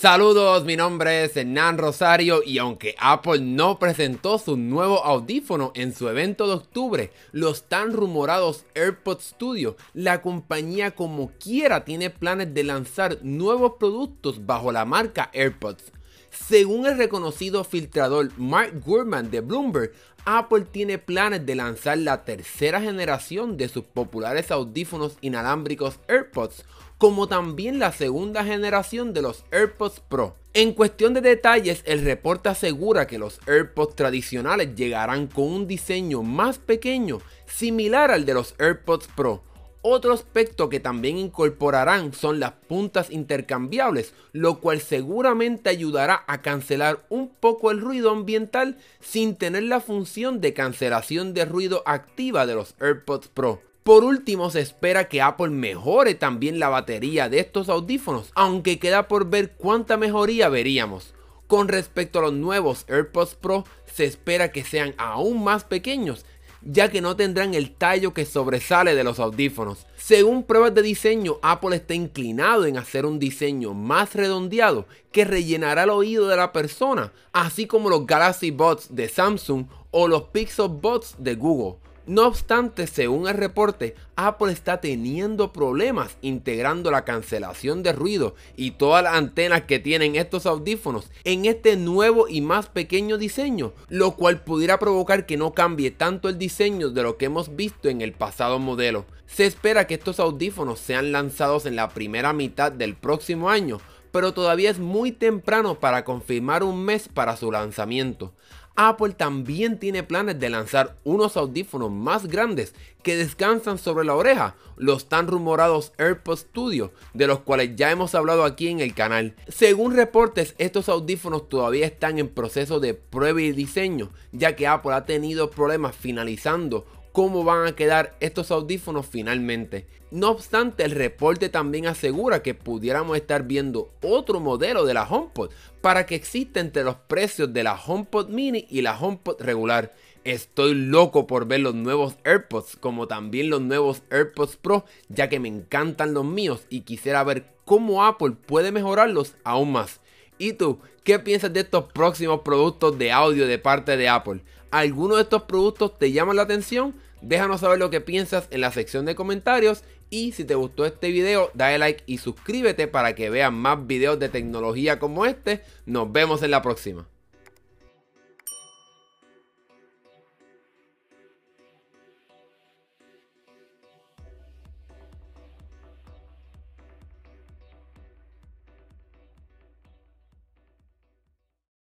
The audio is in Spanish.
Saludos, mi nombre es Hernán Rosario y aunque Apple no presentó su nuevo audífono en su evento de octubre, los tan rumorados AirPods Studio, la compañía como quiera tiene planes de lanzar nuevos productos bajo la marca AirPods. Según el reconocido filtrador Mark Gurman de Bloomberg, Apple tiene planes de lanzar la tercera generación de sus populares audífonos inalámbricos AirPods, como también la segunda generación de los AirPods Pro. En cuestión de detalles, el reporte asegura que los AirPods tradicionales llegarán con un diseño más pequeño, similar al de los AirPods Pro, otro aspecto que también incorporarán son las puntas intercambiables, lo cual seguramente ayudará a cancelar un poco el ruido ambiental sin tener la función de cancelación de ruido activa de los AirPods Pro. Por último, se espera que Apple mejore también la batería de estos audífonos, aunque queda por ver cuánta mejoría veríamos. Con respecto a los nuevos AirPods Pro, se espera que sean aún más pequeños, ya que no tendrán el tallo que sobresale de los audífonos. Según pruebas de diseño, Apple está inclinado en hacer un diseño más redondeado que rellenará el oído de la persona, así como los Galaxy Buds de Samsung o los Pixel Buds de Google. No obstante, según el reporte, Apple está teniendo problemas integrando la cancelación de ruido y todas las antenas que tienen estos audífonos en este nuevo y más pequeño diseño, lo cual pudiera provocar que no cambie tanto el diseño de lo que hemos visto en el pasado modelo. Se espera que estos audífonos sean lanzados en la primera mitad del próximo año, pero todavía es muy temprano para confirmar un mes para su lanzamiento. Apple también tiene planes de lanzar unos audífonos más grandes que descansan sobre la oreja, los tan rumorados AirPods Studio, de los cuales ya hemos hablado aquí en el canal. Según reportes, estos audífonos todavía están en proceso de prueba y diseño, ya que Apple ha tenido problemas finalizando cómo van a quedar estos audífonos finalmente. No obstante, el reporte también asegura que pudiéramos estar viendo otro modelo de la HomePod para que exista entre los precios de la HomePod mini y la HomePod regular. Estoy loco por ver los nuevos AirPods como también los nuevos AirPods Pro ya que me encantan los míos y quisiera ver cómo Apple puede mejorarlos aún más. ¿Y tú? ¿Qué piensas de estos próximos productos de audio de parte de Apple? ¿Alguno de estos productos te llama la atención? Déjanos saber lo que piensas en la sección de comentarios y si te gustó este video dale like y suscríbete para que veas más videos de tecnología como este. Nos vemos en la próxima.